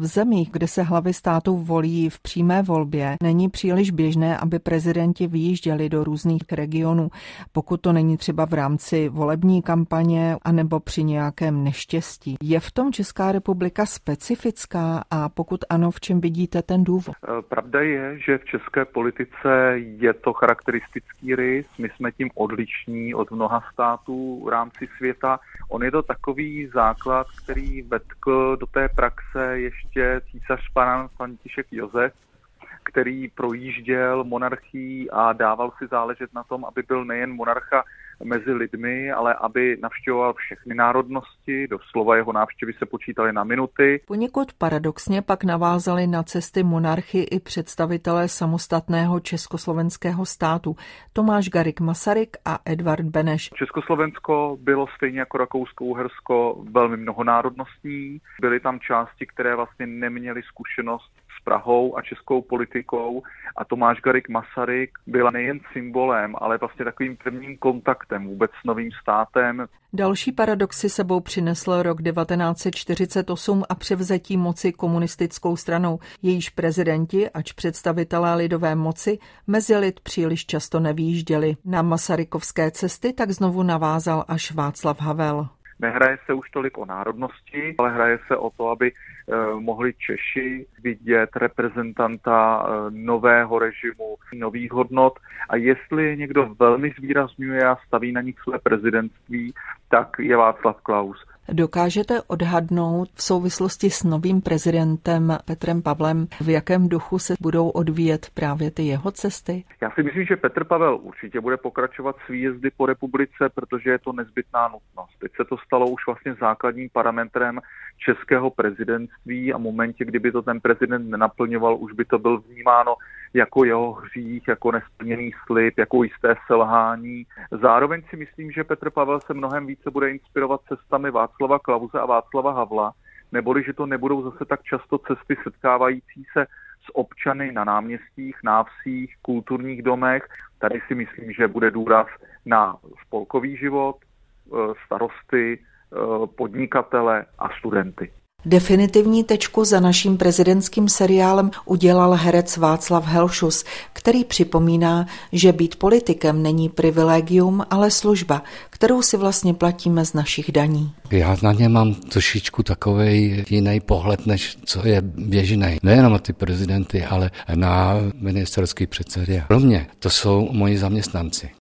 V zemích, kde se hlavy států volí v přímé volbě, není příliš běžné, aby prezidenti vyjížděli do různých regionů, pokud to není třeba v rámci volební kampaně anebo při nějakém neštěstí. Je v tom Česká republika specifická a pokud ano, v čem vidíte ten důvod? Eh, pravda je, že v české politice je to charakteristický rys. My jsme tím odlišní od mnoha států v rámci světa. On je to takový základ, který vetkl do té praxe ještě císař pan František Josef, který projížděl monarchií a dával si záležet na tom, aby byl nejen monarcha mezi lidmi, ale aby navštěvoval všechny národnosti, doslova jeho návštěvy se počítaly na minuty. Poněkud paradoxně pak navázali na cesty monarchy i představitelé samostatného československého státu Tomáš Garik Masaryk a Edvard Beneš. Československo bylo stejně jako Rakousko-Uhersko velmi mnohonárodnostní. Byly tam části, které vlastně neměly zkušenost s Prahou a českou politikou a Tomáš Garik Masaryk byl nejen symbolem, ale vlastně takovým prvním kontaktem vůbec s novým státem. Další paradoxy sebou přinesl rok 1948 a převzetí moci komunistickou stranou. Jejíž prezidenti, ač představitelé lidové moci, mezi lid příliš často nevýjížděli. Na Masarykovské cesty tak znovu navázal až Václav Havel. Nehraje se už tolik o národnosti, ale hraje se o to, aby eh, mohli Češi vidět reprezentanta eh, nového režimu, nových hodnot a jestli někdo velmi zvýrazňuje a staví na nich své prezidentství, tak je Václav Klaus. Dokážete odhadnout v souvislosti s novým prezidentem Petrem Pavlem, v jakém duchu se budou odvíjet právě ty jeho cesty? Já si myslím, že Petr Pavel určitě bude pokračovat s výjezdy po republice, protože je to nezbytná nutnost. Teď se to stalo už vlastně základním parametrem českého prezidentství a momentě, kdyby to ten prezident nenaplňoval, už by to byl vnímáno jako jeho hřích, jako nesplněný slib, jako jisté selhání. Zároveň si myslím, že Petr Pavel se mnohem více bude inspirovat cestami Václava Klauze a Václava Havla, neboli že to nebudou zase tak často cesty setkávající se s občany na náměstích, návsích, kulturních domech. Tady si myslím, že bude důraz na spolkový život, eh, starosty, eh, podnikatele a studenty. Definitivní tečku za naším prezidentským seriálem udělal herec Václav Helšus, který připomíná, že být politikem není privilegium, ale služba, kterou si vlastně platíme z našich daní. Já na ně mám trošičku takový jiný pohled, než co je běžný. Nejenom na ty prezidenty, ale na ministerský předsedy. Pro mě to jsou moji zaměstnanci.